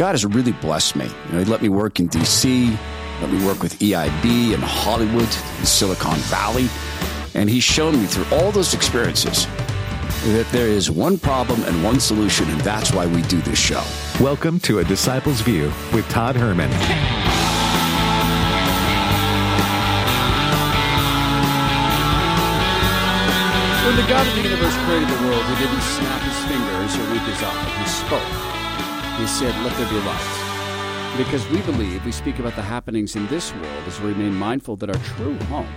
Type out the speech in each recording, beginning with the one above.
God has really blessed me. You know, he let me work in D.C., let me work with EIB and Hollywood, and Silicon Valley, and He's shown me through all those experiences that there is one problem and one solution, and that's why we do this show. Welcome to A Disciple's View with Todd Herman. When the God of the universe created the world, he didn't snap his fingers or wink his eye. He spoke. He said, Let there be light. Because we believe, we speak about the happenings in this world as we remain mindful that our true home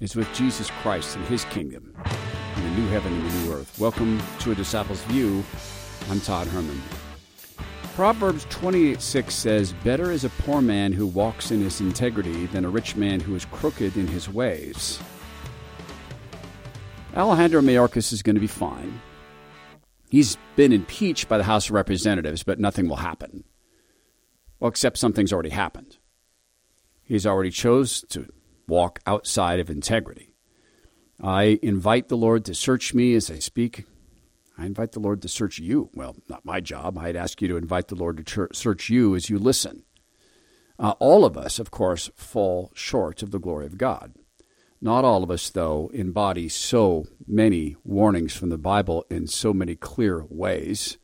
is with Jesus Christ and his kingdom in the new heaven and the new earth. Welcome to A Disciple's View. I'm Todd Herman. Proverbs 28 6 says, Better is a poor man who walks in his integrity than a rich man who is crooked in his ways. Alejandro Mayorkas is going to be fine. He's been impeached by the House of Representatives, but nothing will happen. Well, except something's already happened. He's already chose to walk outside of integrity. I invite the Lord to search me as I speak. I invite the Lord to search you. Well, not my job. I'd ask you to invite the Lord to search you as you listen. Uh, all of us, of course, fall short of the glory of God. Not all of us, though, embody so many warnings from the Bible in so many clear ways.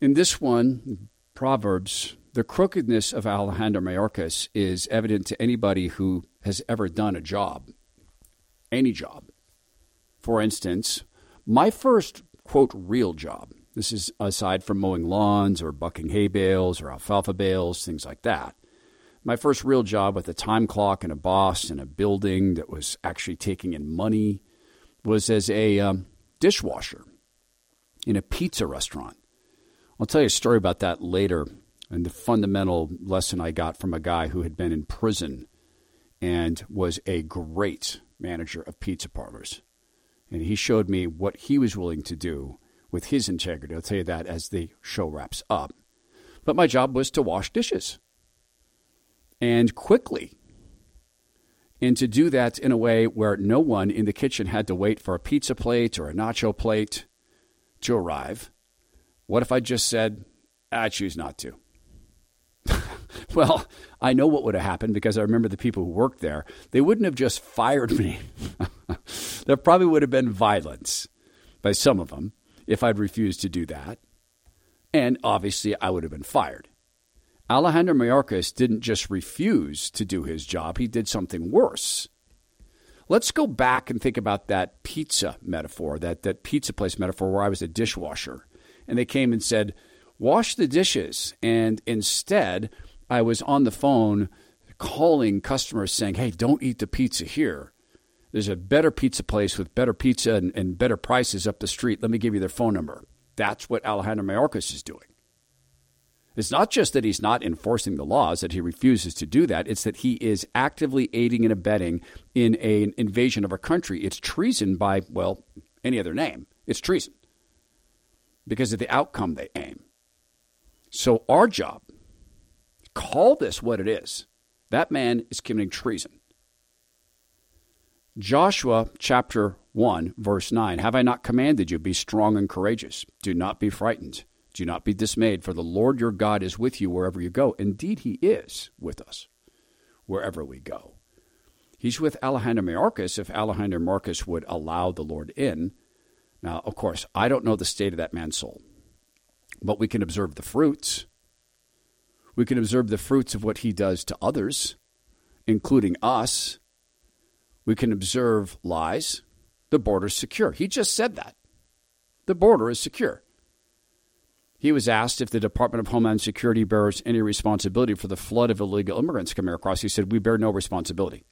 In this one, Proverbs, the crookedness of Alejandro Mayorkas is evident to anybody who has ever done a job, any job. For instance, my first, quote, real job, this is aside from mowing lawns or bucking hay bales or alfalfa bales, things like that my first real job with a time clock and a boss and a building that was actually taking in money was as a um, dishwasher in a pizza restaurant. I'll tell you a story about that later and the fundamental lesson I got from a guy who had been in prison and was a great manager of pizza parlors. And he showed me what he was willing to do with his integrity. I'll tell you that as the show wraps up. But my job was to wash dishes and quickly. And to do that in a way where no one in the kitchen had to wait for a pizza plate or a nacho plate to arrive. What if I just said, I choose not to? well, I know what would have happened because I remember the people who worked there. They wouldn't have just fired me. there probably would have been violence by some of them if I'd refused to do that. And obviously, I would have been fired. Alejandro Mayorkas didn't just refuse to do his job, he did something worse. Let's go back and think about that pizza metaphor, that, that pizza place metaphor where I was a dishwasher. And they came and said, Wash the dishes. And instead, I was on the phone calling customers saying, Hey, don't eat the pizza here. There's a better pizza place with better pizza and, and better prices up the street. Let me give you their phone number. That's what Alejandro Mayorkas is doing. It's not just that he's not enforcing the laws, that he refuses to do that. It's that he is actively aiding and abetting in an invasion of our country. It's treason by, well, any other name. It's treason because of the outcome they aim. So, our job, call this what it is. That man is committing treason. Joshua chapter 1, verse 9 Have I not commanded you, be strong and courageous? Do not be frightened. Do not be dismayed, for the Lord your God is with you wherever you go. Indeed, he is with us wherever we go. He's with Alejandro Mayorkas if Alejandro Mayorkas would allow the Lord in. Now, of course, I don't know the state of that man's soul, but we can observe the fruits. We can observe the fruits of what he does to others, including us. We can observe lies. The border's secure. He just said that. The border is secure. He was asked if the Department of Homeland Security bears any responsibility for the flood of illegal immigrants coming across. He said, We bear no responsibility.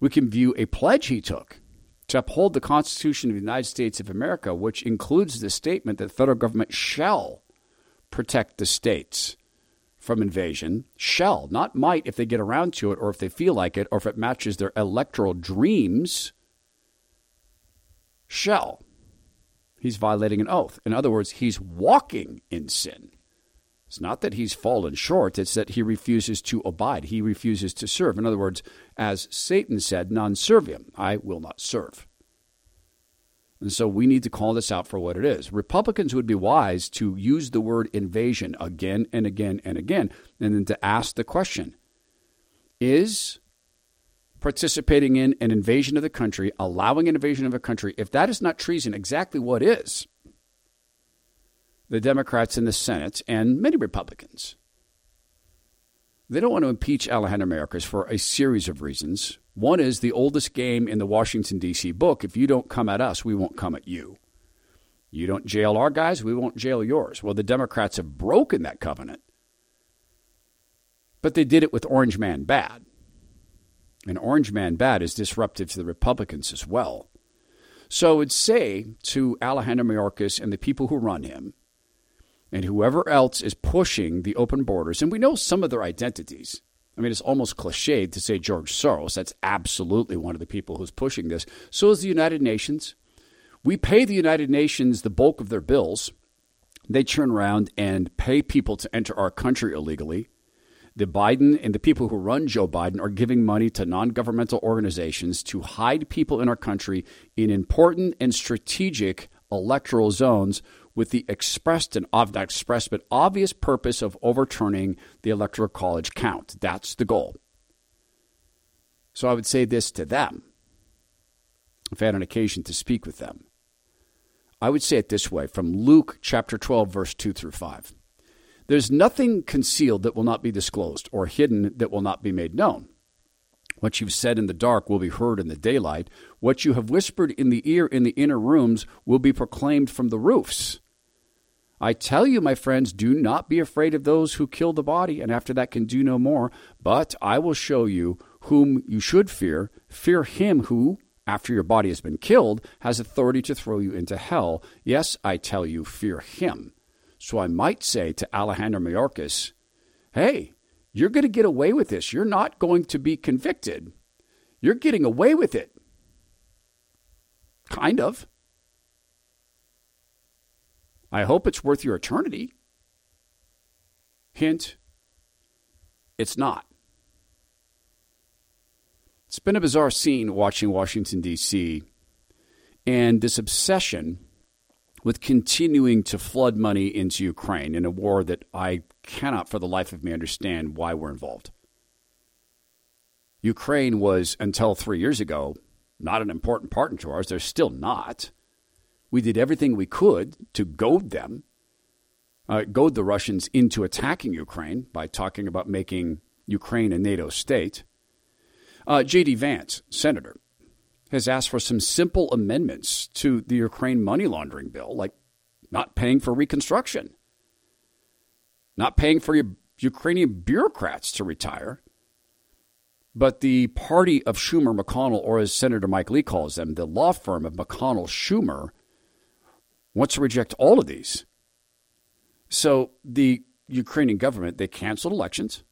We can view a pledge he took to uphold the Constitution of the United States of America, which includes the statement that the federal government shall protect the states from invasion. Shall, not might if they get around to it or if they feel like it or if it matches their electoral dreams. Shall he's violating an oath. In other words, he's walking in sin. It's not that he's fallen short, it's that he refuses to abide. He refuses to serve. In other words, as Satan said, non serviam, I will not serve. And so we need to call this out for what it is. Republicans would be wise to use the word invasion again and again and again, and then to ask the question Is participating in an invasion of the country, allowing an invasion of a country, if that is not treason, exactly what is? The Democrats in the Senate and many Republicans. They don't want to impeach Alejandro Mayorkas for a series of reasons. One is the oldest game in the Washington, D.C. book. If you don't come at us, we won't come at you. You don't jail our guys, we won't jail yours. Well, the Democrats have broken that covenant. But they did it with Orange Man Bad. And Orange Man Bad is disruptive to the Republicans as well. So I would say to Alejandro Mayorkas and the people who run him, and whoever else is pushing the open borders, and we know some of their identities. I mean, it's almost cliched to say George Soros. That's absolutely one of the people who's pushing this. So is the United Nations. We pay the United Nations the bulk of their bills. They turn around and pay people to enter our country illegally. The Biden and the people who run Joe Biden are giving money to non governmental organizations to hide people in our country in important and strategic electoral zones with the expressed and not expressed but obvious purpose of overturning the electoral college count. That's the goal. So I would say this to them, if I had an occasion to speak with them. I would say it this way from Luke chapter 12, verse 2 through 5. There's nothing concealed that will not be disclosed, or hidden that will not be made known. What you've said in the dark will be heard in the daylight. What you have whispered in the ear in the inner rooms will be proclaimed from the roofs. I tell you, my friends, do not be afraid of those who kill the body and after that can do no more, but I will show you whom you should fear. Fear him who, after your body has been killed, has authority to throw you into hell. Yes, I tell you, fear him. So I might say to Alejandro Mayorkas, hey, you're going to get away with this. You're not going to be convicted. You're getting away with it. Kind of. I hope it's worth your eternity. Hint, it's not. It's been a bizarre scene watching Washington, D.C., and this obsession with continuing to flood money into Ukraine in a war that I cannot for the life of me understand why we're involved. Ukraine was, until three years ago, not an important partner to ours. They're still not. We did everything we could to goad them, uh, goad the Russians into attacking Ukraine by talking about making Ukraine a NATO state. Uh, J.D. Vance, senator, has asked for some simple amendments to the Ukraine money laundering bill, like not paying for reconstruction, not paying for your Ukrainian bureaucrats to retire. But the party of Schumer McConnell, or as Senator Mike Lee calls them, the law firm of McConnell Schumer, wants to reject all of these. So the Ukrainian government, they canceled elections.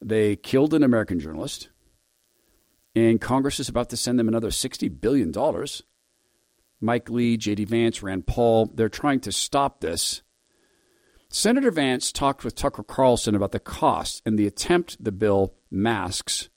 They killed an American journalist. And Congress is about to send them another $60 billion. Mike Lee, J.D. Vance, Rand Paul, they're trying to stop this. Senator Vance talked with Tucker Carlson about the cost and the attempt the bill masks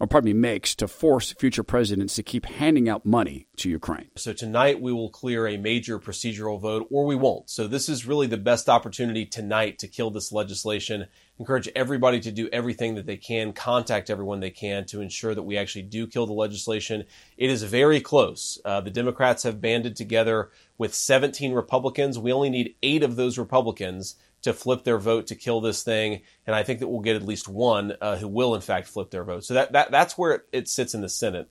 or pardon me, makes to force future presidents to keep handing out money to Ukraine. So tonight we will clear a major procedural vote, or we won't. So this is really the best opportunity tonight to kill this legislation. Encourage everybody to do everything that they can, contact everyone they can to ensure that we actually do kill the legislation. It is very close. Uh, the Democrats have banded together with 17 Republicans. We only need eight of those Republicans to flip their vote to kill this thing, and I think that we'll get at least one uh, who will in fact flip their vote. So that, that that's where it, it sits in the Senate.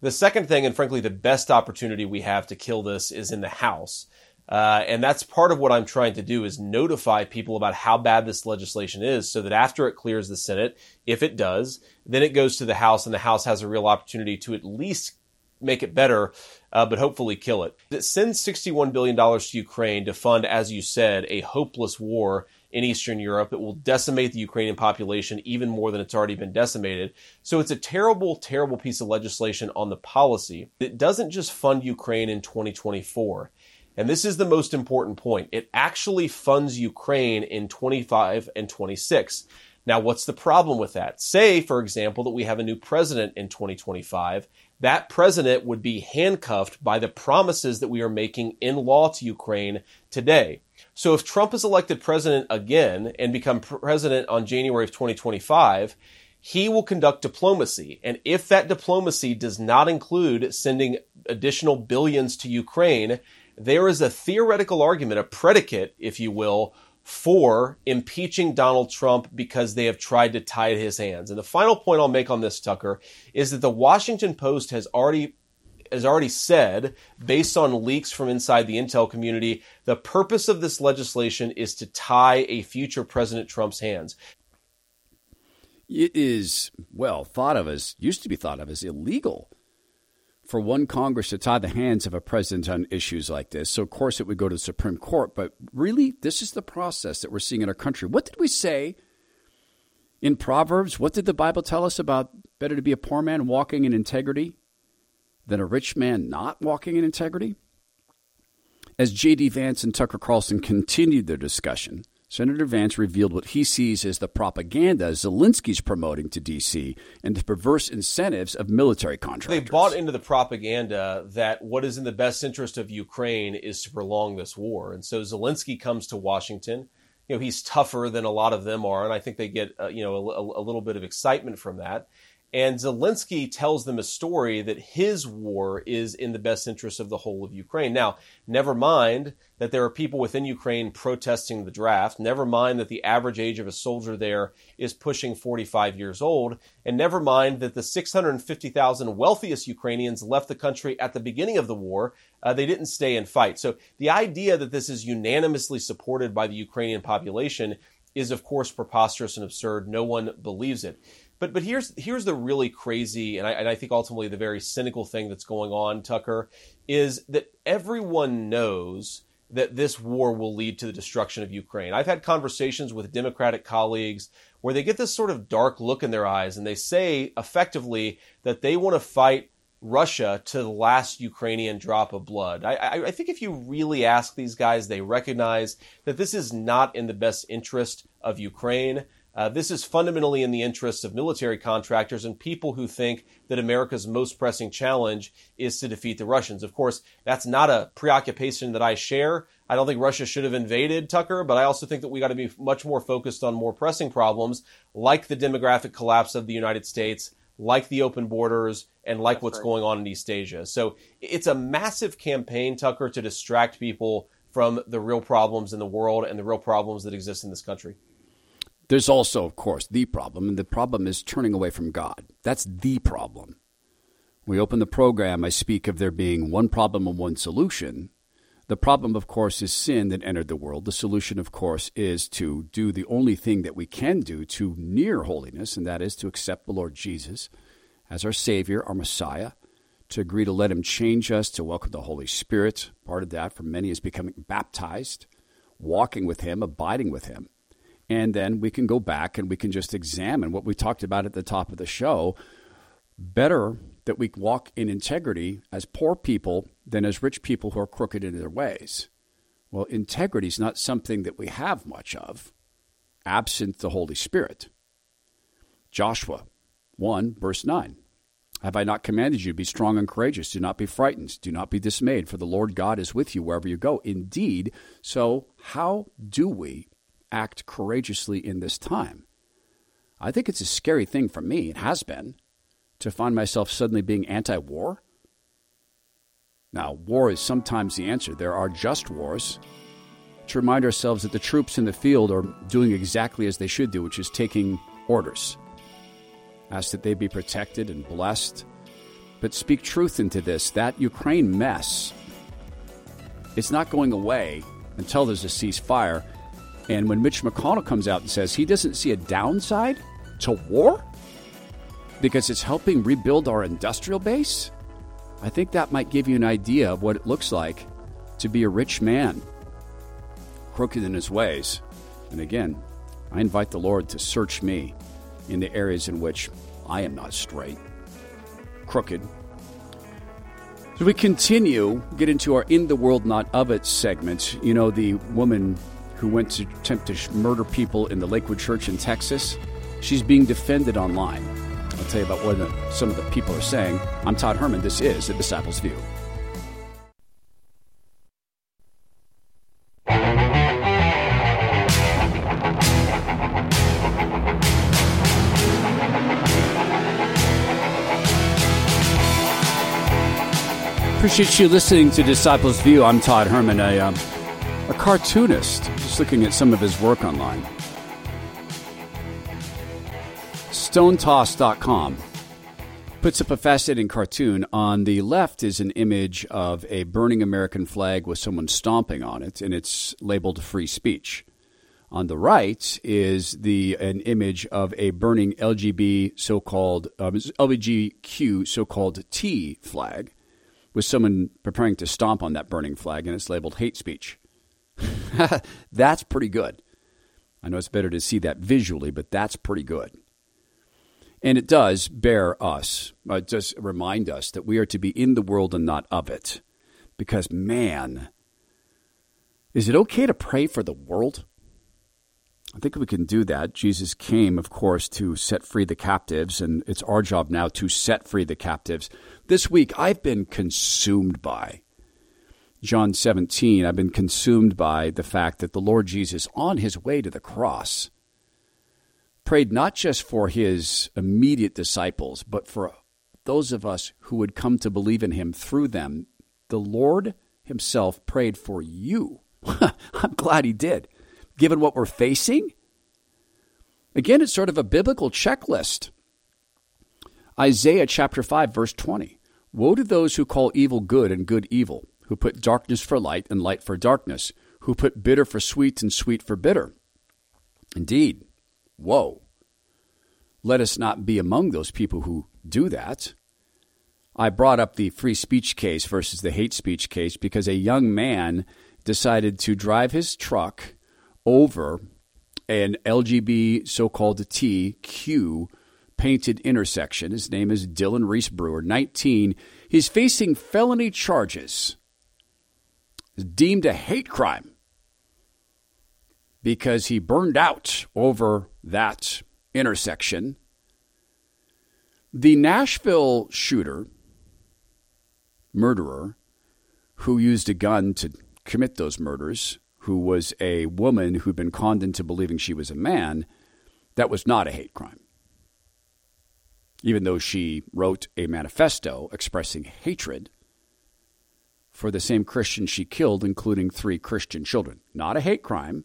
The second thing, and frankly the best opportunity we have to kill this, is in the House. Uh, and that's part of what I'm trying to do is notify people about how bad this legislation is so that after it clears the Senate, if it does, then it goes to the House and the House has a real opportunity to at least make it better, uh, but hopefully kill it. It sends $61 billion to Ukraine to fund, as you said, a hopeless war in Eastern Europe. It will decimate the Ukrainian population even more than it's already been decimated. So it's a terrible, terrible piece of legislation on the policy. It doesn't just fund Ukraine in 2024. And this is the most important point. It actually funds Ukraine in 25 and 26. Now, what's the problem with that? Say, for example, that we have a new president in 2025 that president would be handcuffed by the promises that we are making in law to Ukraine today. So if Trump is elected president again and become president on January of 2025, he will conduct diplomacy. And if that diplomacy does not include sending additional billions to Ukraine, there is a theoretical argument, a predicate, if you will, for impeaching Donald Trump because they have tried to tie his hands. And the final point I'll make on this, Tucker, is that the Washington Post has already has already said, based on leaks from inside the intel community, the purpose of this legislation is to tie a future President Trump's hands. It is, well, thought of as, used to be thought of as illegal for one Congress to tie the hands of a president on issues like this. So, of course, it would go to the Supreme Court. But really, this is the process that we're seeing in our country. What did we say in Proverbs? What did the Bible tell us about better to be a poor man walking in integrity than a rich man not walking in integrity? As J.D. Vance and Tucker Carlson continued their discussion, Senator Vance revealed what he sees as the propaganda Zelensky's promoting to D.C. and the perverse incentives of military contractors. They bought into the propaganda that what is in the best interest of Ukraine is to prolong this war. And so Zelensky comes to Washington. You know, he's tougher than a lot of them are, and I think they get, uh, you know, a, a little bit of excitement from that. And Zelensky tells them a story that his war is in the best interest of the whole of Ukraine. Now, never mind that there are people within Ukraine protesting the draft. Never mind that the average age of a soldier there is pushing 45 years old. And never mind that the 650,000 wealthiest Ukrainians left the country at the beginning of the war. Uh, they didn't stay and fight. So the idea that this is unanimously supported by the Ukrainian population is, of course, preposterous and absurd. No one believes it. But but here's here's the really crazy and I, and I think ultimately the very cynical thing that's going on, Tucker, is that everyone knows that this war will lead to the destruction of Ukraine. I've had conversations with Democratic colleagues where they get this sort of dark look in their eyes and they say effectively that they want to fight Russia to the last Ukrainian drop of blood. I, I, I, think if you really ask these guys, they recognize that this is not in the best interest of Ukraine. Uh, this is fundamentally in the interests of military contractors and people who think that America's most pressing challenge is to defeat the Russians. Of course, that's not a preoccupation that I share. I don't think Russia should have invaded Tucker, but I also think that we got to be much more focused on more pressing problems like the demographic collapse of the United States, like the open borders, and like that's what's right. going on in East Asia. So it's a massive campaign, Tucker, to distract people from the real problems in the world and the real problems that exist in this country. There's also, of course, the problem, and the problem is turning away from God. That's the problem. We open the program, I speak of there being one problem and one solution. The problem, of course, is sin that entered the world. The solution, of course, is to do the only thing that we can do to near holiness, and that is to accept the Lord Jesus as our Savior, our Messiah, to agree to let Him change us, to welcome the Holy Spirit. Part of that for many is becoming baptized, walking with Him, abiding with Him. And then we can go back and we can just examine what we talked about at the top of the show. Better that we walk in integrity as poor people than as rich people who are crooked in their ways. Well, integrity is not something that we have much of, absent the Holy Spirit. Joshua 1, verse 9. Have I not commanded you be strong and courageous? Do not be frightened. Do not be dismayed, for the Lord God is with you wherever you go. Indeed, so how do we act courageously in this time. I think it's a scary thing for me, it has been, to find myself suddenly being anti war. Now, war is sometimes the answer. There are just wars. To remind ourselves that the troops in the field are doing exactly as they should do, which is taking orders. Ask that they be protected and blessed. But speak truth into this. That Ukraine mess, it's not going away until there's a ceasefire. And when Mitch McConnell comes out and says he doesn't see a downside to war because it's helping rebuild our industrial base, I think that might give you an idea of what it looks like to be a rich man, crooked in his ways. And again, I invite the Lord to search me in the areas in which I am not straight, crooked. So we continue, get into our In the World Not of It segment. You know, the woman who went to attempt to murder people in the Lakewood Church in Texas. She's being defended online. I'll tell you about what the, some of the people are saying. I'm Todd Herman. This is The Disciples' View. Appreciate you listening to Disciples View. I'm Todd Herman, a, um, a cartoonist, just looking at some of his work online. StoneToss.com puts up a fascinating cartoon. On the left is an image of a burning American flag with someone stomping on it, and it's labeled free speech. On the right is the an image of a burning LGB so-called uh, LGBTQ so-called T flag with someone preparing to stomp on that burning flag, and it's labeled hate speech. that's pretty good. I know it's better to see that visually, but that's pretty good. And it does bear us, uh, does remind us that we are to be in the world and not of it. Because, man, is it okay to pray for the world? I think we can do that. Jesus came, of course, to set free the captives, and it's our job now to set free the captives. This week, I've been consumed by John 17. I've been consumed by the fact that the Lord Jesus, on his way to the cross, prayed not just for his immediate disciples, but for those of us who would come to believe in him through them. The Lord himself prayed for you. I'm glad he did given what we're facing? Again, it's sort of a biblical checklist. Isaiah chapter 5, verse 20. Woe to those who call evil good and good evil, who put darkness for light and light for darkness, who put bitter for sweet and sweet for bitter. Indeed, woe. Let us not be among those people who do that. I brought up the free speech case versus the hate speech case because a young man decided to drive his truck over an LGB so called TQ painted intersection. His name is Dylan Reese Brewer, 19. He's facing felony charges, deemed a hate crime because he burned out over that intersection. The Nashville shooter, murderer, who used a gun to commit those murders, who was a woman who'd been conned into believing she was a man, that was not a hate crime. Even though she wrote a manifesto expressing hatred for the same Christians she killed, including three Christian children. Not a hate crime.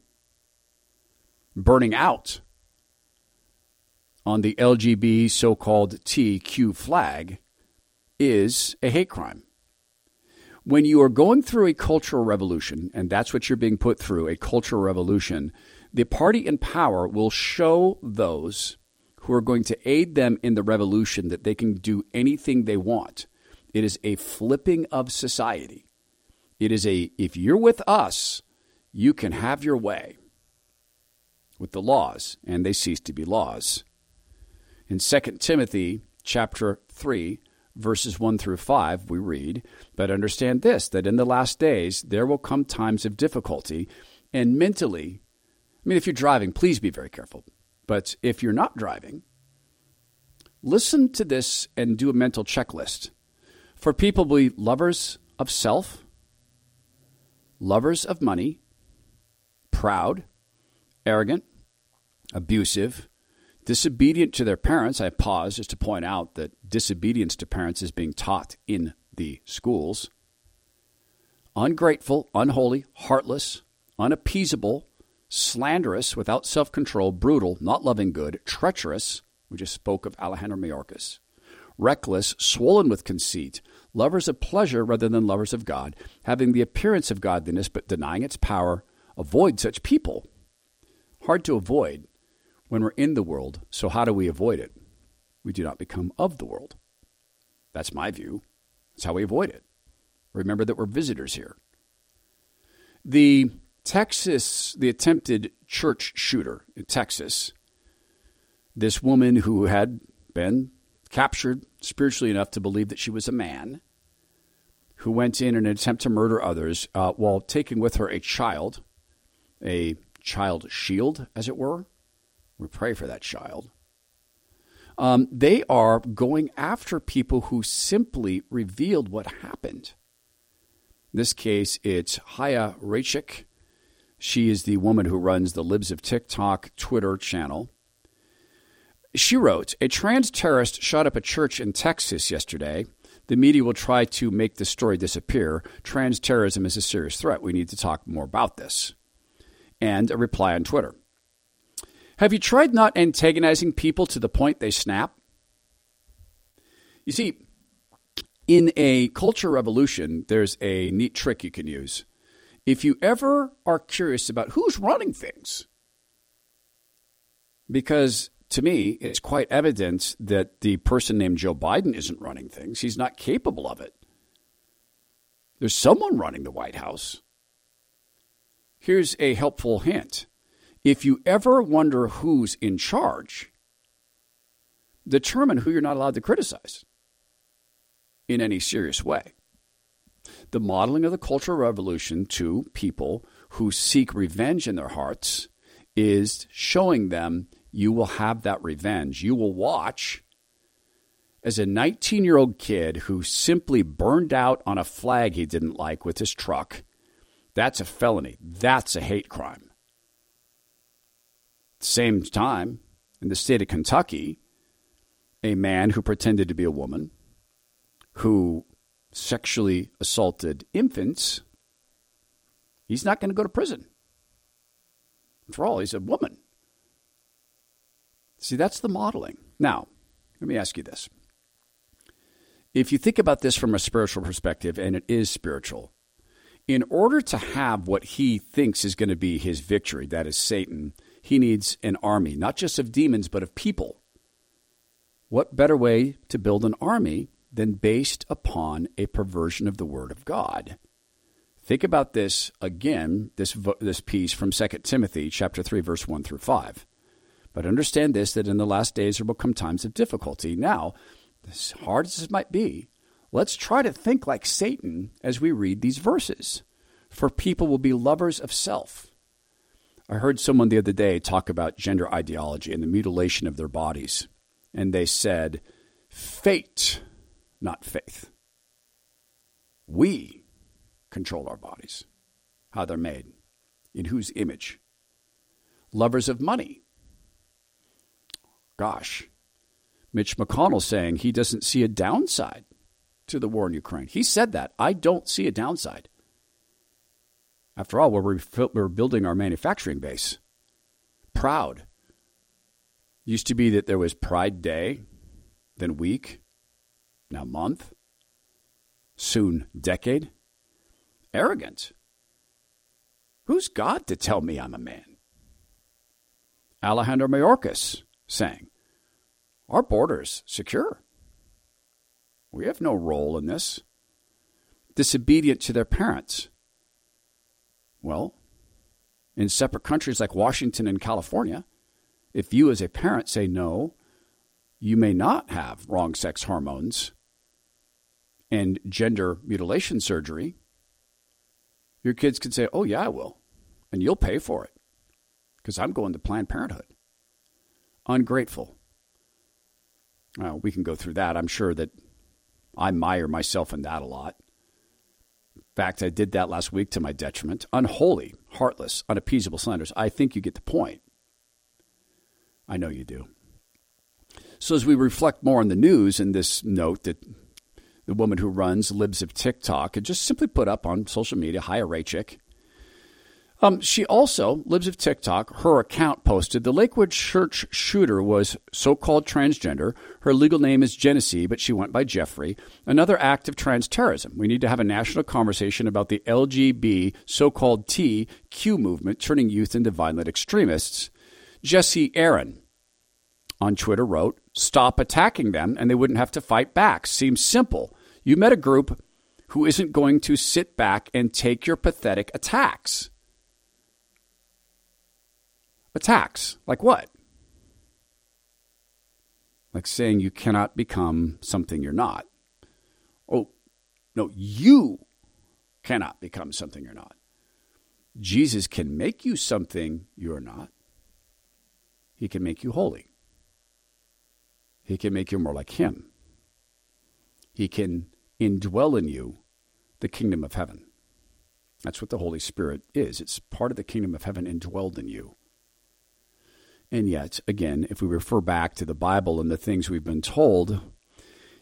Burning out on the LGB so called TQ flag is a hate crime when you are going through a cultural revolution, and that's what you're being put through a cultural revolution, the party in power will show those who are going to aid them in the revolution that they can do anything they want. It is a flipping of society. It is a, if you're with us, you can have your way with the laws, and they cease to be laws. In 2 Timothy chapter 3, verses 1 through 5, we read, But understand this, that in the last days there will come times of difficulty, and mentally, I mean, if you're driving, please be very careful. But if you're not driving, listen to this and do a mental checklist. For people to be lovers of self, lovers of money, proud, arrogant, abusive, disobedient to their parents. I pause just to point out that disobedience to parents is being taught in the schools. Ungrateful, unholy, heartless, unappeasable, slanderous, without self control, brutal, not loving good, treacherous. We just spoke of Alejandro Mayorkas. Reckless, swollen with conceit, lovers of pleasure rather than lovers of God, having the appearance of godliness but denying its power. Avoid such people. Hard to avoid when we're in the world. So, how do we avoid it? We do not become of the world. That's my view. That's how we avoid it. Remember that we're visitors here. The Texas, the attempted church shooter in Texas, this woman who had been captured spiritually enough to believe that she was a man, who went in an attempt to murder others uh, while taking with her a child, a child shield, as it were, we pray for that child. Um, they are going after people who simply revealed what happened. In this case, it's Chaya Raichik. She is the woman who runs the Libs of TikTok Twitter channel. She wrote A trans terrorist shot up a church in Texas yesterday. The media will try to make the story disappear. Trans terrorism is a serious threat. We need to talk more about this. And a reply on Twitter Have you tried not antagonizing people to the point they snap? You see, in a culture revolution, there's a neat trick you can use. If you ever are curious about who's running things, because to me, it's quite evident that the person named Joe Biden isn't running things. He's not capable of it. There's someone running the White House. Here's a helpful hint. If you ever wonder who's in charge, determine who you're not allowed to criticize in any serious way. The modeling of the Cultural Revolution to people who seek revenge in their hearts is showing them you will have that revenge. You will watch as a 19 year old kid who simply burned out on a flag he didn't like with his truck. That's a felony. That's a hate crime. Same time, in the state of Kentucky, a man who pretended to be a woman, who sexually assaulted infants, he's not going to go to prison. After all, he's a woman. See, that's the modeling. Now, let me ask you this. If you think about this from a spiritual perspective, and it is spiritual, in order to have what he thinks is going to be his victory, that is Satan, he needs an army, not just of demons, but of people. What better way to build an army than based upon a perversion of the Word of God? Think about this again, this, this piece from 2 Timothy chapter 3, verse 1 through 5. But understand this that in the last days there will come times of difficulty. Now, as hard as this might be, let's try to think like Satan as we read these verses. For people will be lovers of self. I heard someone the other day talk about gender ideology and the mutilation of their bodies. And they said, fate, not faith. We control our bodies, how they're made, in whose image. Lovers of money, Gosh, Mitch McConnell saying he doesn't see a downside to the war in Ukraine. He said that. I don't see a downside. After all, we're, we're building our manufacturing base. Proud. Used to be that there was Pride Day, then week, now month, soon decade. Arrogant. Who's God to tell me I'm a man? Alejandro Mayorkas saying, Our border's secure. We have no role in this. Disobedient to their parents. Well, in separate countries like Washington and California, if you as a parent say no, you may not have wrong sex hormones and gender mutilation surgery, your kids can say, Oh, yeah, I will. And you'll pay for it because I'm going to Planned Parenthood ungrateful. Well, we can go through that. I'm sure that I mire myself in that a lot. In fact, I did that last week to my detriment. Unholy, heartless, unappeasable slanders. I think you get the point. I know you do. So, as we reflect more on the news and this note that the woman who runs Libs of TikTok had just simply put up on social media, Chaya Raichik, um, she also, Libs of TikTok, her account posted the Lakewood Church shooter was so called transgender. Her legal name is Genesee, but she went by Jeffrey. Another act of trans terrorism. We need to have a national conversation about the LGB so called TQ movement turning youth into violent extremists. Jesse Aaron on Twitter wrote, Stop attacking them and they wouldn't have to fight back. Seems simple. You met a group who isn't going to sit back and take your pathetic attacks attacks. Like what? Like saying you cannot become something you're not. Oh, no, you cannot become something you're not. Jesus can make you something you're not. He can make you holy. He can make you more like Him. He can indwell in you the kingdom of heaven. That's what the Holy Spirit is. It's part of the kingdom of heaven indwelled in you. And yet, again, if we refer back to the Bible and the things we've been told,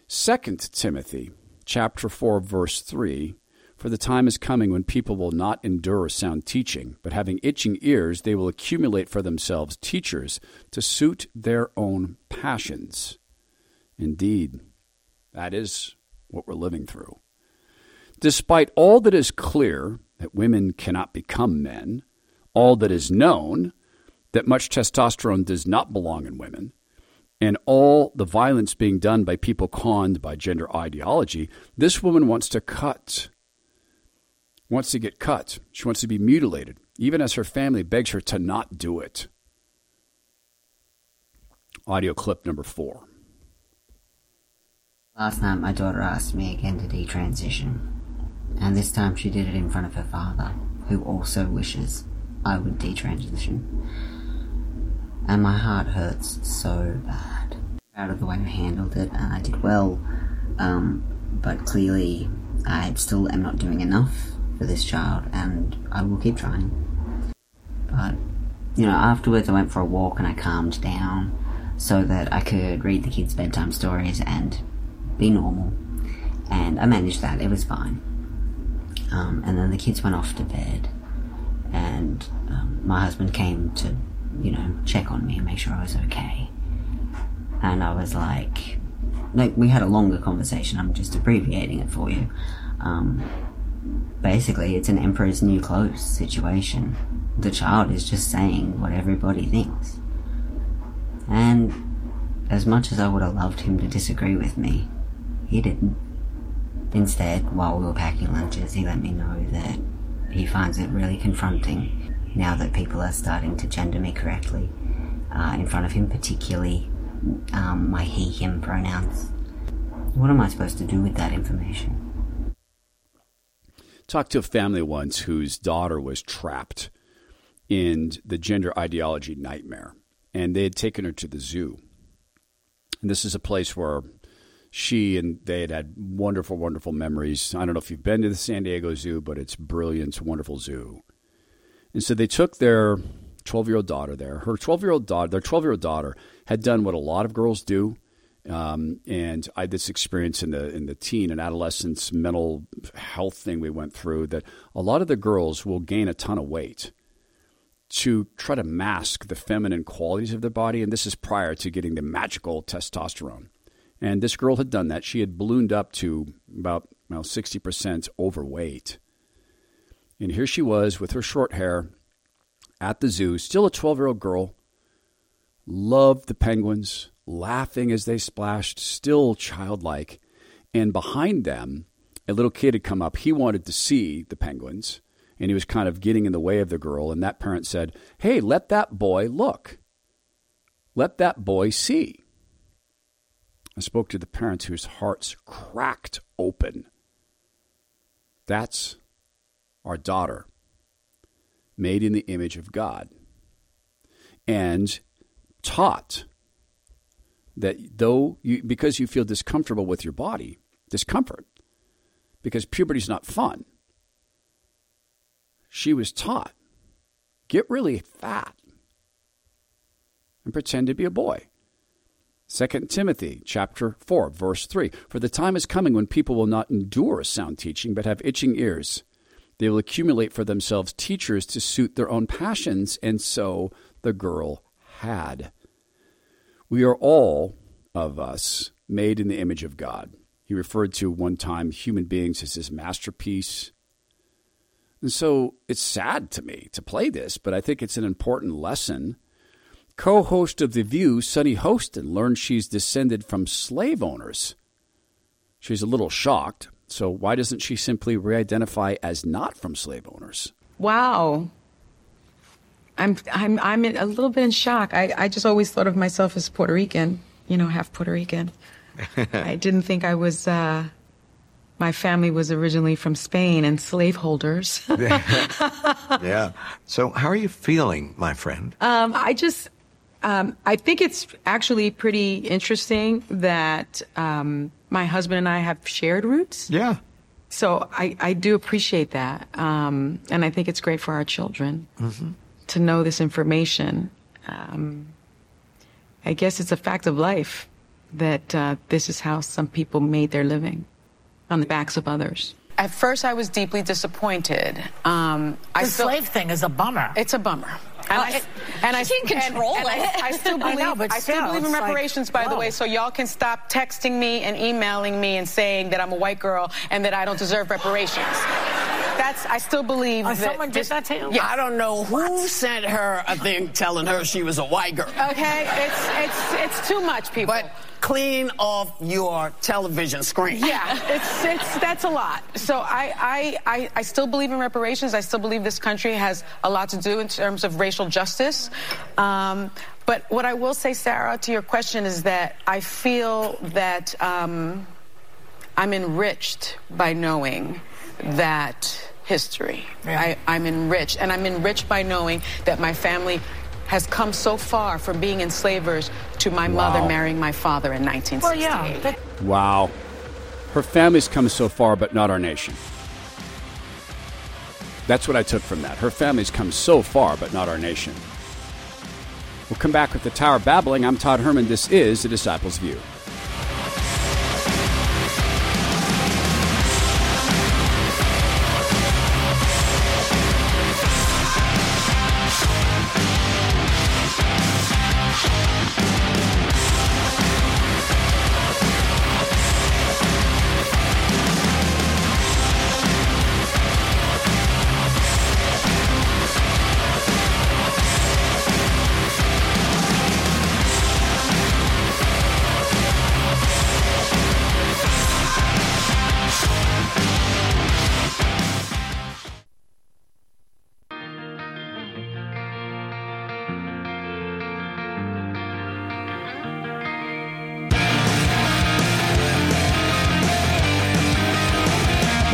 2 Timothy chapter 4 verse 3 for the time is coming when people will not endure sound teaching, but having itching ears, they will accumulate for themselves teachers to suit their own passions. Indeed, that is what we're living through. Despite all that is clear that women cannot become men, all that is known that much testosterone does not belong in women, and all the violence being done by people conned by gender ideology, this woman wants to cut wants to get cut. She wants to be mutilated, even as her family begs her to not do it. Audio clip number four. Last night, my daughter asked me again to detransition, and this time she did it in front of her father, who also wishes I would detransition. And my heart hurts so bad. Out of the way I handled it, and I did well, um, but clearly I still am not doing enough for this child, and I will keep trying. But, you know, afterwards I went for a walk and I calmed down so that I could read the kids' bedtime stories and be normal. And I managed that, it was fine. Um, and then the kids went off to bed, and um, my husband came to, you know, check on me and make sure I was okay. And I was like, like, we had a longer conversation, I'm just abbreviating it for you. Um, basically it's an emperor's new clothes situation. The child is just saying what everybody thinks. And as much as I would have loved him to disagree with me, he didn't. Instead, while we were packing lunches, he let me know that he finds it really confronting now that people are starting to gender me correctly uh, in front of him, particularly um, my he him pronouns. What am I supposed to do with that information? talked to a family once whose daughter was trapped in the gender ideology nightmare, and they had taken her to the zoo. And this is a place where she and they had had wonderful, wonderful memories. I don't know if you've been to the San Diego Zoo, but it's brilliant, wonderful zoo. And so they took their 12 year old daughter there. Her 12 year old daughter, their 12 year old daughter, had done what a lot of girls do um, and I had this experience in the in the teen and adolescence mental health thing we went through that a lot of the girls will gain a ton of weight to try to mask the feminine qualities of their body, and this is prior to getting the magical testosterone. And this girl had done that. She had ballooned up to about well, 60% overweight. And here she was with her short hair at the zoo, still a 12 year old girl, loved the penguins, laughing as they splashed, still childlike. And behind them, a little kid had come up. He wanted to see the penguins, and he was kind of getting in the way of the girl. And that parent said, Hey, let that boy look. Let that boy see. I spoke to the parents whose hearts cracked open. That's our daughter, made in the image of God, and taught that though you, because you feel discomfortable with your body, discomfort, because puberty is not fun, she was taught get really fat and pretend to be a boy. 2 Timothy chapter 4 verse 3 For the time is coming when people will not endure sound teaching but have itching ears they will accumulate for themselves teachers to suit their own passions and so the girl had we are all of us made in the image of God. He referred to one time human beings as his masterpiece. And so it's sad to me to play this, but I think it's an important lesson. Co host of The View, Sunny Hostin, learned she's descended from slave owners. She's a little shocked. So why doesn't she simply re identify as not from slave owners? Wow. I'm I'm I'm a little bit in shock. I, I just always thought of myself as Puerto Rican, you know, half Puerto Rican. I didn't think I was. Uh, my family was originally from Spain and slaveholders. yeah. So how are you feeling, my friend? Um, I just Um, I think it's actually pretty interesting that um, my husband and I have shared roots. Yeah. So I, I do appreciate that. Um, and I think it's great for our children to know this information. Um, I guess it's a fact of life that uh, this is how some people made their living on the backs of others. At first, I was deeply disappointed. Um, I The still- slave thing is a bummer. It's a bummer. Uh, and I, and I can control and, and it. I, I still I believe. know, but I still still, believe in it's like, reparations, by the way. So y'all can stop texting me and emailing me and saying that I'm a white girl and that I don't deserve reparations. That's. I still believe Oh, that. someone did that to you? Yes. I don't know who sent her a thing telling her she was a white girl. Okay, it's it's it's too much, people. But clean off your television screen. Yeah, it's it's that's a lot. So I, I I I still believe in reparations. I still believe this country has a lot to do in terms of racial justice. Um, but what I will say, Sarah, to your question is that I feel that um, I'm enriched by knowing that history. I, I'm enriched, and I'm enriched by knowing that my family has come so far from being enslavers to my mother marrying my father in well, 1968. yeah. Wow. Her family's come so far, but not our nation. That's what I took from that. Her family's come so far, but not our nation. We'll come back with the Tower Babbling. I'm Todd Herman. This is The Disciples' View.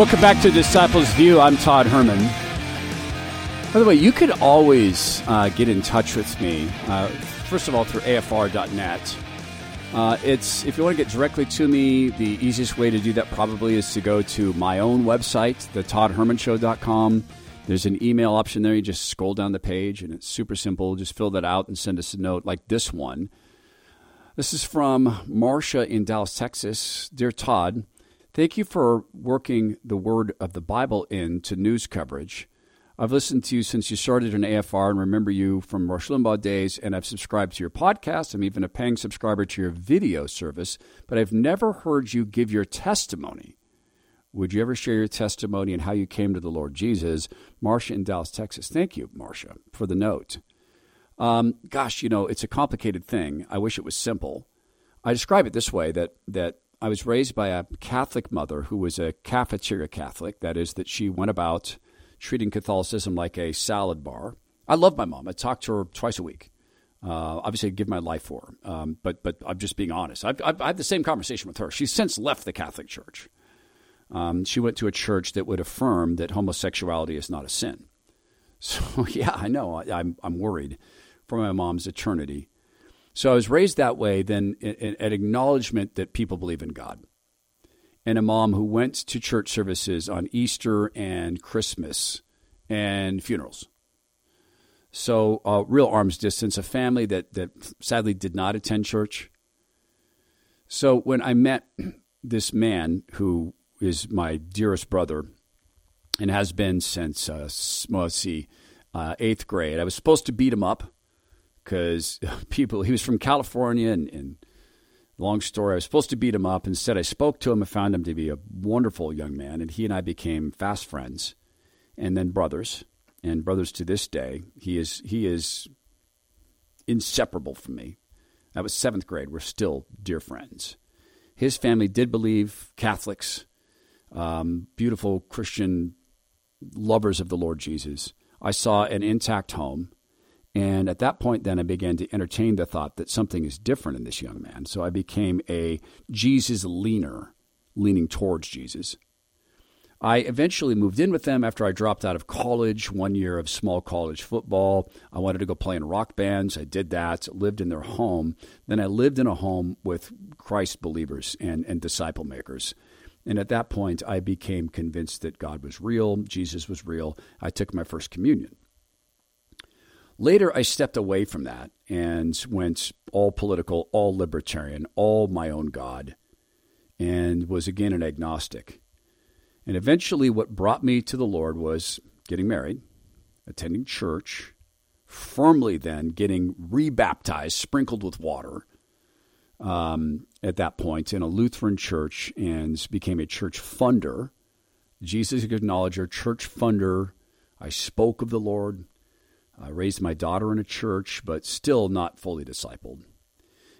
Welcome back to Disciples View. I'm Todd Herman. By the way, you could always uh, get in touch with me. Uh, first of all, through AFR.net. Uh, it's if you want to get directly to me, the easiest way to do that probably is to go to my own website, the ToddHermanShow.com. There's an email option there. You just scroll down the page, and it's super simple. Just fill that out and send us a note like this one. This is from Marcia in Dallas, Texas. Dear Todd, thank you for working the word of the Bible into news coverage. I've listened to you since you started on AFR and remember you from Rush Limbaugh days, and I've subscribed to your podcast. I'm even a paying subscriber to your video service, but I've never heard you give your testimony. Would you ever share your testimony and how you came to the Lord Jesus? Marcia in Dallas, Texas. Thank you, Marcia, for the note. Um, gosh, you know, it's a complicated thing. I wish it was simple. I describe it this way that, that I was raised by a Catholic mother who was a cafeteria Catholic. That is, that she went about treating Catholicism like a salad bar. I love my mom. I talk to her twice a week. Uh, obviously, I give my life for her. Um, but, but I'm just being honest. I've, I've, I had the same conversation with her. She's since left the Catholic Church. Um, she went to a church that would affirm that homosexuality is not a sin. So, yeah, I know. I, I'm, I'm worried for my mom's eternity. So I was raised that way, then an acknowledgement that people believe in God. And a mom who went to church services on Easter and Christmas and funerals. So, uh, real arm's distance, a family that, that sadly did not attend church. So, when I met this man who is my dearest brother and has been since, uh, well, let's see, uh, eighth grade, I was supposed to beat him up because people, he was from California and, and long story, I was supposed to beat him up. Instead, I spoke to him and found him to be a wonderful young man, and he and I became fast friends and then brothers and brothers to this day. He is, he is inseparable from me. That was seventh grade. We're still dear friends. His family did believe Catholics, um, beautiful Christian lovers of the Lord Jesus. I saw an intact home. And at that point, then I began to entertain the thought that something is different in this young man. So I became a Jesus leaner, leaning towards Jesus. I eventually moved in with them after I dropped out of college, one year of small college football. I wanted to go play in rock bands. I did that, lived in their home. Then I lived in a home with Christ believers and, and disciple makers. And at that point, I became convinced that God was real, Jesus was real. I took my first communion. Later, I stepped away from that and went all political, all libertarian, all my own God, and was again an agnostic. And eventually, what brought me to the Lord was getting married, attending church, firmly then getting rebaptized, sprinkled with water um, at that point in a Lutheran church, and became a church funder. Jesus acknowledger, church funder. I spoke of the Lord. I raised my daughter in a church, but still not fully discipled.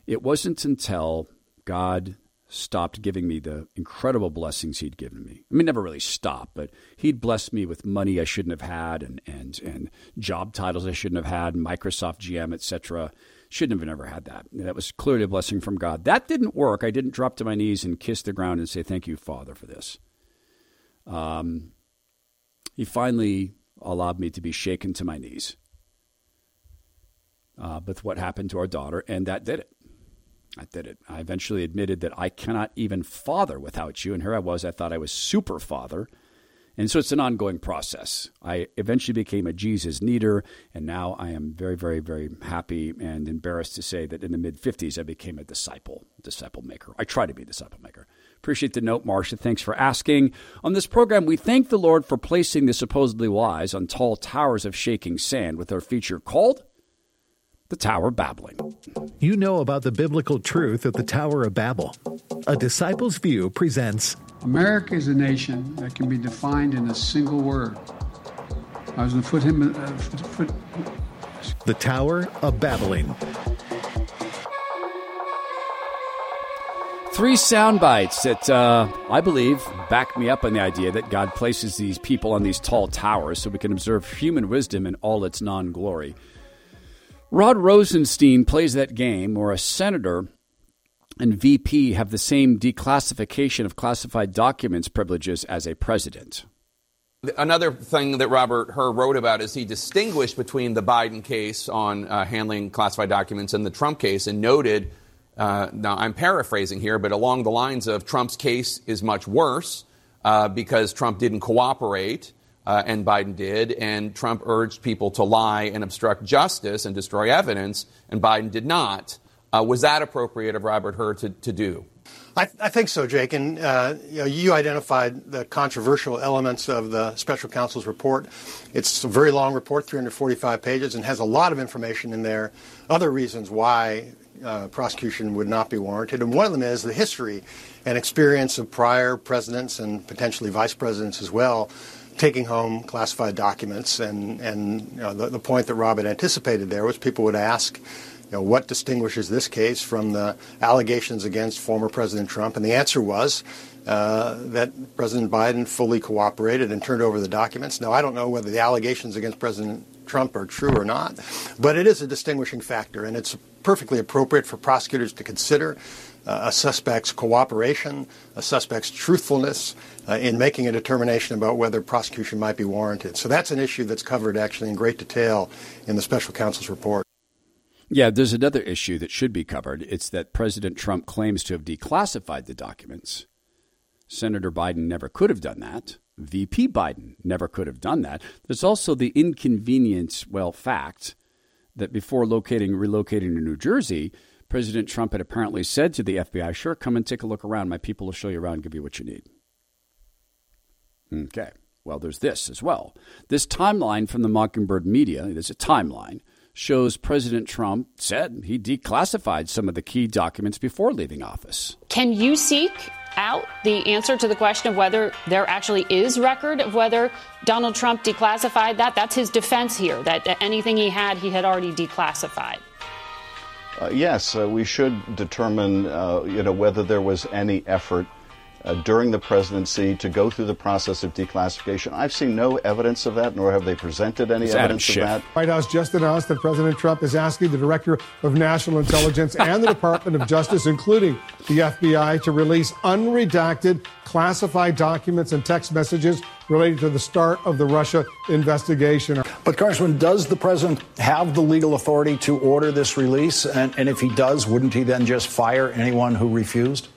It wasn't until God stopped giving me the incredible blessings he'd given me. I mean, never really stopped, but he'd blessed me with money I shouldn't have had and, and, and job titles I shouldn't have had, Microsoft GM, etc. Shouldn't have never had that. That was clearly a blessing from God. That didn't work. I didn't drop to my knees and kiss the ground and say, Thank you, Father, for this. Um, he finally allowed me to be shaken to my knees uh, with what happened to our daughter, and that did it. I did it. I eventually admitted that I cannot even father without you. And here I was. I thought I was super father. And so it's an ongoing process. I eventually became a Jesus needer, and now I am very, very, very happy and embarrassed to say that in the mid 50s I became a disciple, disciple maker. I try to be a disciple maker. Appreciate the note, Marcia. Thanks for asking. On this program, we thank the Lord for placing the supposedly wise on tall towers of shaking sand with our feature called the Tower of Babbling. You know about the biblical truth of the Tower of Babel. A Disciple's View presents America is a nation that can be defined in a single word. I was going to put him. Uh, foot, The Tower of Babbling. Three sound bites that uh, I believe back me up on the idea that God places these people on these tall towers so we can observe human wisdom in all its non glory. Rod Rosenstein plays that game where a senator and VP have the same declassification of classified documents privileges as a president. Another thing that Robert Hur wrote about is he distinguished between the Biden case on uh, handling classified documents and the Trump case and noted, uh, now I'm paraphrasing here, but along the lines of Trump's case is much worse uh, because Trump didn't cooperate uh, and Biden did, and Trump urged people to lie and obstruct justice and destroy evidence, and Biden did not. Uh, was that appropriate of Robert Hur to, to do? I, I, think so, Jake. And uh, you, know, you, identified the controversial elements of the special counsel's report. It's a very long report, 345 pages, and has a lot of information in there. Other reasons why uh, prosecution would not be warranted, and one of them is the history and experience of prior presidents and potentially vice presidents as well taking home classified documents. And, and you know, the, the point that Rob had anticipated there was people would ask, you know, what distinguishes this case from the allegations against former President Trump? And the answer was uh, that President Biden fully cooperated and turned over the documents. Now, I don't know whether the allegations against President Trump are true or not, but it is a distinguishing factor, and it's perfectly appropriate for prosecutors to consider a suspect's cooperation, a suspect's truthfulness uh, in making a determination about whether prosecution might be warranted. So that's an issue that's covered actually in great detail in the special counsel's report. Yeah, there's another issue that should be covered. It's that President Trump claims to have declassified the documents. Senator Biden never could have done that. VP Biden never could have done that. There's also the inconvenient, well, fact that before locating relocating to New Jersey, President Trump had apparently said to the FBI, "Sure, come and take a look around. My people will show you around, give you what you need." Okay. Well, there's this as well. This timeline from the Mockingbird media, there's a timeline, shows President Trump said he declassified some of the key documents before leaving office. Can you seek out the answer to the question of whether there actually is record of whether Donald Trump declassified that? That's his defense here, that anything he had, he had already declassified. Uh, yes, uh, we should determine, uh, you know, whether there was any effort uh, during the presidency to go through the process of declassification. I've seen no evidence of that, nor have they presented any It's evidence of Schiff. that. White House just announced that President Trump is asking the Director of National Intelligence and the Department of Justice, including the FBI, to release unredacted classified documents and text messages related to the start of the Russia investigation. But, Congressman, does the president have the legal authority to order this release? And, and if he does, wouldn't he then just fire anyone who refused?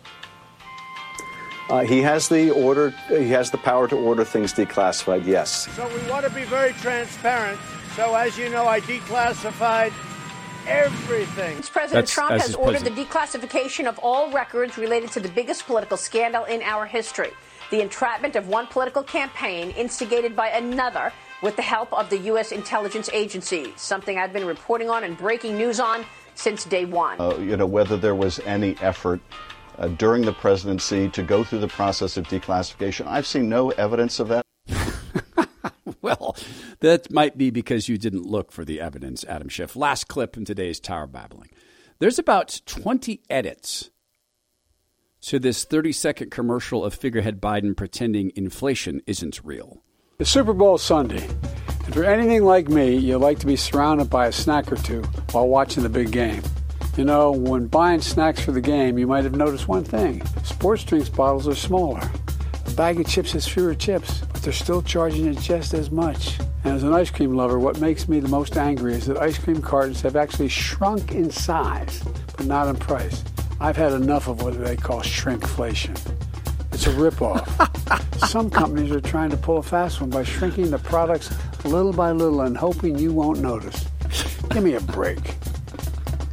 Uh, he has the order. He has the power to order things declassified. Yes. So we want to be very transparent. So as you know, I declassified everything. President That's- Trump as has his ordered president. the declassification of all records related to the biggest political scandal in our history the entrapment of one political campaign instigated by another with the help of the U.S. intelligence agency, something I've been reporting on and breaking news on since day one. Uh, you know, whether there was any effort uh, during the presidency to go through the process of declassification. I've seen no evidence of that. Well, that might be because you didn't look for the evidence, Adam Schiff. Last clip in today's Tower Babbling. There's about 20 edits to this 30 second commercial of figurehead Biden pretending inflation isn't real. The Super Bowl Sunday. If you're anything like me, you like to be surrounded by a snack or two while watching the big game. You know, when buying snacks for the game, you might have noticed one thing sports drinks bottles are smaller. A bag of chips has fewer chips, but they're still charging it just as much. And as an ice cream lover, what makes me the most angry is that ice cream cartons have actually shrunk in size, but not in price. I've had enough of what they call shrinkflation. It's a ripoff. Some companies are trying to pull a fast one by shrinking the products little by little and hoping you won't notice. Give me a break.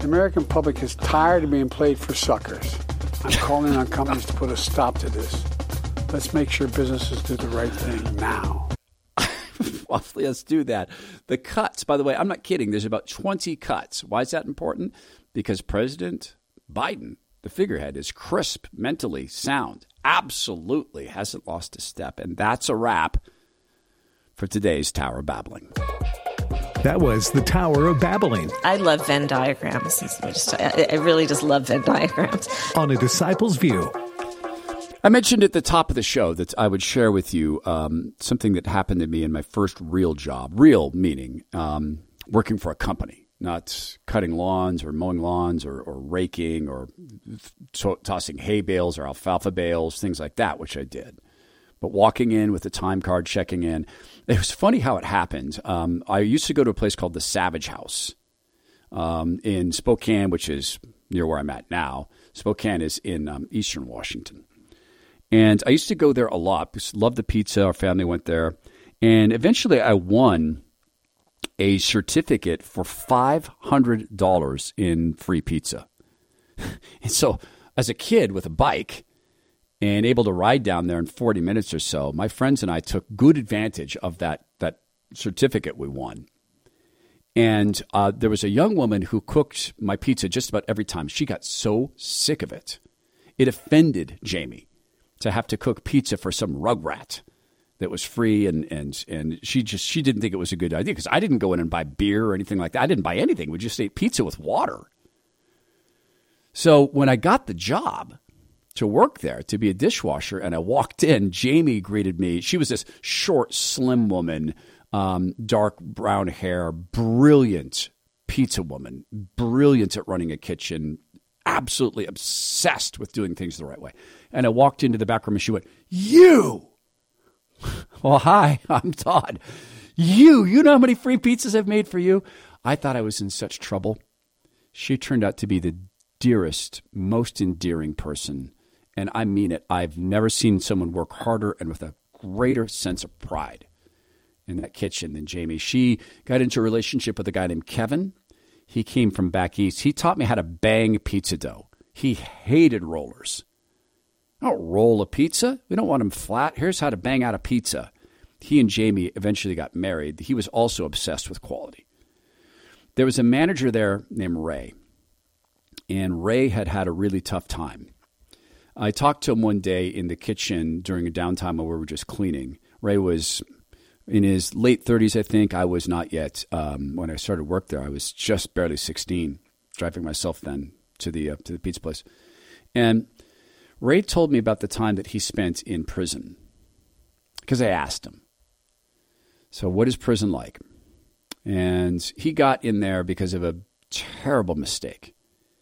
The American public is tired of being played for suckers. I'm calling on companies to put a stop to this. Let's make sure businesses do the right thing now. let's do that. The cuts, by the way, I'm not kidding. There's about 20 cuts. Why is that important? Because President Biden, the figurehead, is crisp, mentally sound, absolutely hasn't lost a step. And that's a wrap for today's Tower Babbling. That was the Tower of Babbling I love Venn diagrams. I, just, I I really just love Venn diagrams. on a disciple's view. I mentioned at the top of the show that I would share with you um, something that happened to me in my first real job. Real meaning um, working for a company, not cutting lawns or mowing lawns or, or raking or to- tossing hay bales or alfalfa bales, things like that, which I did. But walking in with a time card, checking in. It was funny how it happened. Um, I used to go to a place called the Savage House um, in Spokane, which is near where I'm at now. Spokane is in um, eastern Washington. And I used to go there a lot because loved the pizza. Our family went there. And eventually I won a certificate for $500 in free pizza. and so, as a kid with a bike and able to ride down there in 40 minutes or so, my friends and I took good advantage of that, that certificate we won. And uh, there was a young woman who cooked my pizza just about every time. She got so sick of it. It offended Jamie to have to cook pizza for some rugrat that was free and and and she just she didn't think it was a good idea because I didn't go in and buy beer or anything like that. I didn't buy anything. We just ate pizza with water. So when I got the job to work there to be a dishwasher and I walked in, Jamie greeted me. She was this short, slim woman, um, dark brown hair, brilliant pizza woman, brilliant at running a kitchen, absolutely obsessed with doing things the right way. And I walked into the back room and she went, You! Well, hi, I'm Todd. You, you know how many free pizzas I've made for you? I thought I was in such trouble. She turned out to be the dearest, most endearing person. And I mean it. I've never seen someone work harder and with a greater sense of pride in that kitchen than Jamie. She got into a relationship with a guy named Kevin. He came from back east. He taught me how to bang pizza dough. He hated rollers. I don't roll a pizza. We don't want them flat. Here's how to bang out a pizza. He and Jamie eventually got married. He was also obsessed with quality. There was a manager there named Ray, and Ray had had a really tough time. I talked to him one day in the kitchen during a downtime while we were just cleaning. Ray was in his late 30s, I think. I was not yet. Um, when I started work there, I was just barely 16, driving myself then to the uh, to the pizza place. And Ray told me about the time that he spent in prison because I asked him. So, what is prison like? And he got in there because of a terrible mistake.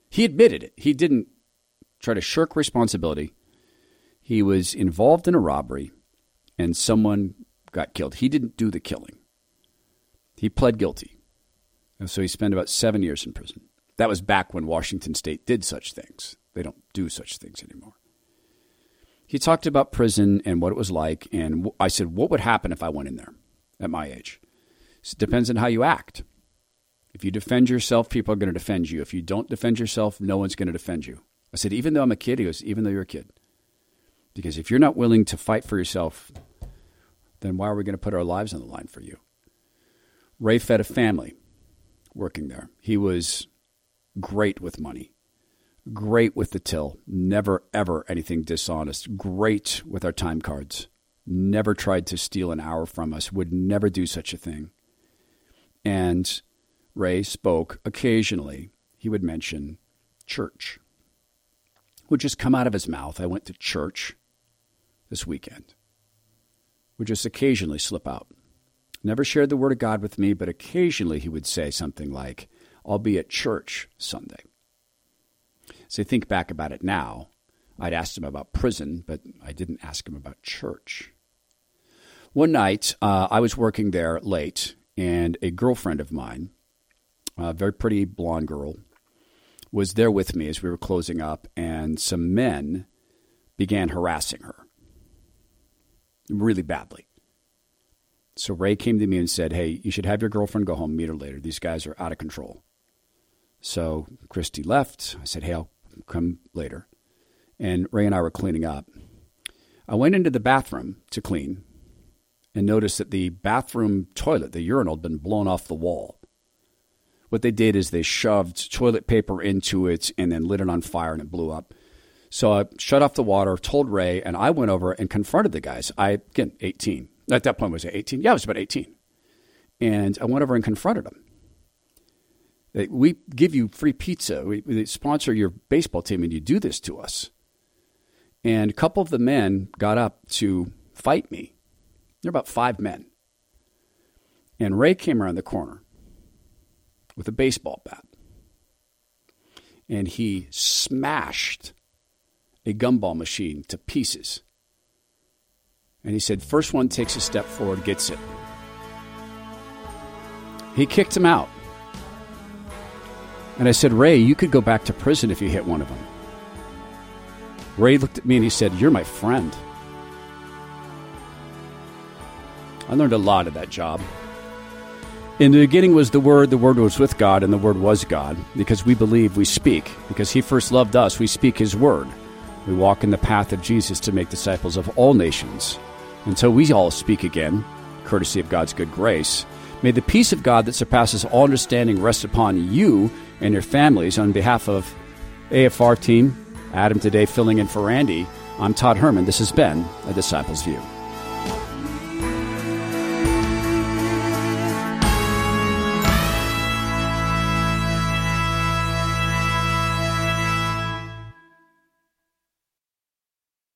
He admitted it. He didn't try to shirk responsibility. He was involved in a robbery and someone got killed. He didn't do the killing. He pled guilty. And so he spent about seven years in prison. That was back when Washington State did such things. They don't do such things anymore. He talked about prison and what it was like. And I said, What would happen if I went in there at my age? It depends on how you act. If you defend yourself, people are going to defend you. If you don't defend yourself, no one's going to defend you. I said, Even though I'm a kid, he goes, Even though you're a kid. Because if you're not willing to fight for yourself, then why are we going to put our lives on the line for you? Ray fed a family working there. He was great with money, great with the till, never, ever anything dishonest, great with our time cards, never tried to steal an hour from us, would never do such a thing. And Ray spoke occasionally, he would mention church. Would just come out of his mouth. I went to church this weekend. Would just occasionally slip out. Never shared the word of God with me, but occasionally he would say something like, I'll be at church Sunday. So think back about it now. I'd asked him about prison, but I didn't ask him about church. One night, uh, I was working there late, and a girlfriend of mine, a very pretty blonde girl, was there with me as we were closing up, and some men began harassing her really badly. So Ray came to me and said, Hey, you should have your girlfriend go home, meet her later. These guys are out of control. So Christy left. I said, Hey, I'll come later. And Ray and I were cleaning up. I went into the bathroom to clean and noticed that the bathroom toilet, the urinal, had been blown off the wall. What they did is they shoved toilet paper into it and then lit it on fire and it blew up. So I shut off the water, told Ray, and I went over and confronted the guys. I, again, 18. At that point, was it 18? Yeah, I was about 18. And I went over and confronted them. We give you free pizza. We, we sponsor your baseball team, and you do this to us. And a couple of the men got up to fight me. There were about five men. And Ray came around the corner with a baseball bat. And he smashed a gumball machine to pieces. And he said, First one takes a step forward, gets it. He kicked him out. And I said, Ray, you could go back to prison if you hit one of them. Ray looked at me and he said, You're my friend. I learned a lot of that job. In the beginning was the Word, the Word was with God, and the Word was God. Because we believe, we speak. Because He first loved us, we speak His Word. We walk in the path of Jesus to make disciples of all nations. Until we all speak again, courtesy of God's good grace, may the peace of God that surpasses all understanding rest upon you and your families. On behalf of AFR team, Adam today filling in for Randy, I'm Todd Herman. This has been A Disciple's View.